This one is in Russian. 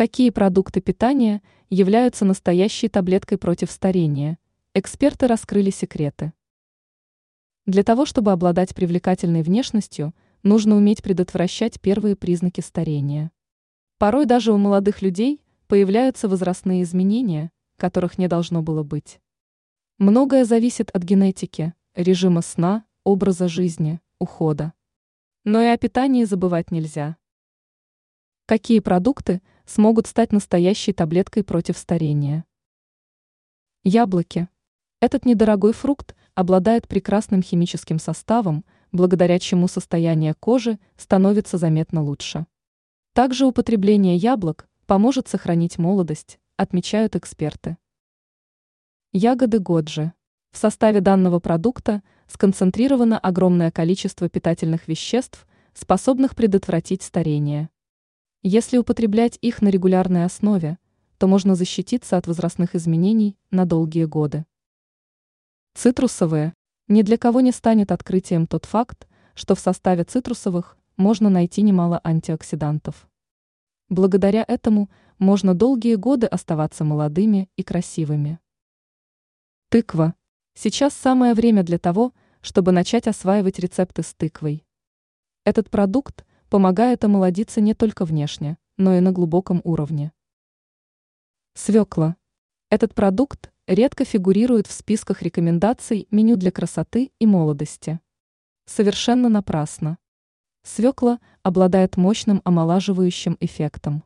Какие продукты питания являются настоящей таблеткой против старения? Эксперты раскрыли секреты. Для того, чтобы обладать привлекательной внешностью, нужно уметь предотвращать первые признаки старения. Порой даже у молодых людей появляются возрастные изменения, которых не должно было быть. Многое зависит от генетики, режима сна, образа жизни, ухода. Но и о питании забывать нельзя. Какие продукты смогут стать настоящей таблеткой против старения? Яблоки. Этот недорогой фрукт обладает прекрасным химическим составом, благодаря чему состояние кожи становится заметно лучше. Также употребление яблок поможет сохранить молодость, отмечают эксперты. Ягоды Годжи. В составе данного продукта сконцентрировано огромное количество питательных веществ, способных предотвратить старение. Если употреблять их на регулярной основе, то можно защититься от возрастных изменений на долгие годы. Цитрусовые. Ни для кого не станет открытием тот факт, что в составе цитрусовых можно найти немало антиоксидантов. Благодаря этому можно долгие годы оставаться молодыми и красивыми. Тыква. Сейчас самое время для того, чтобы начать осваивать рецепты с тыквой. Этот продукт помогает омолодиться не только внешне, но и на глубоком уровне. Свекла. Этот продукт редко фигурирует в списках рекомендаций меню для красоты и молодости. Совершенно напрасно. Свекла обладает мощным омолаживающим эффектом.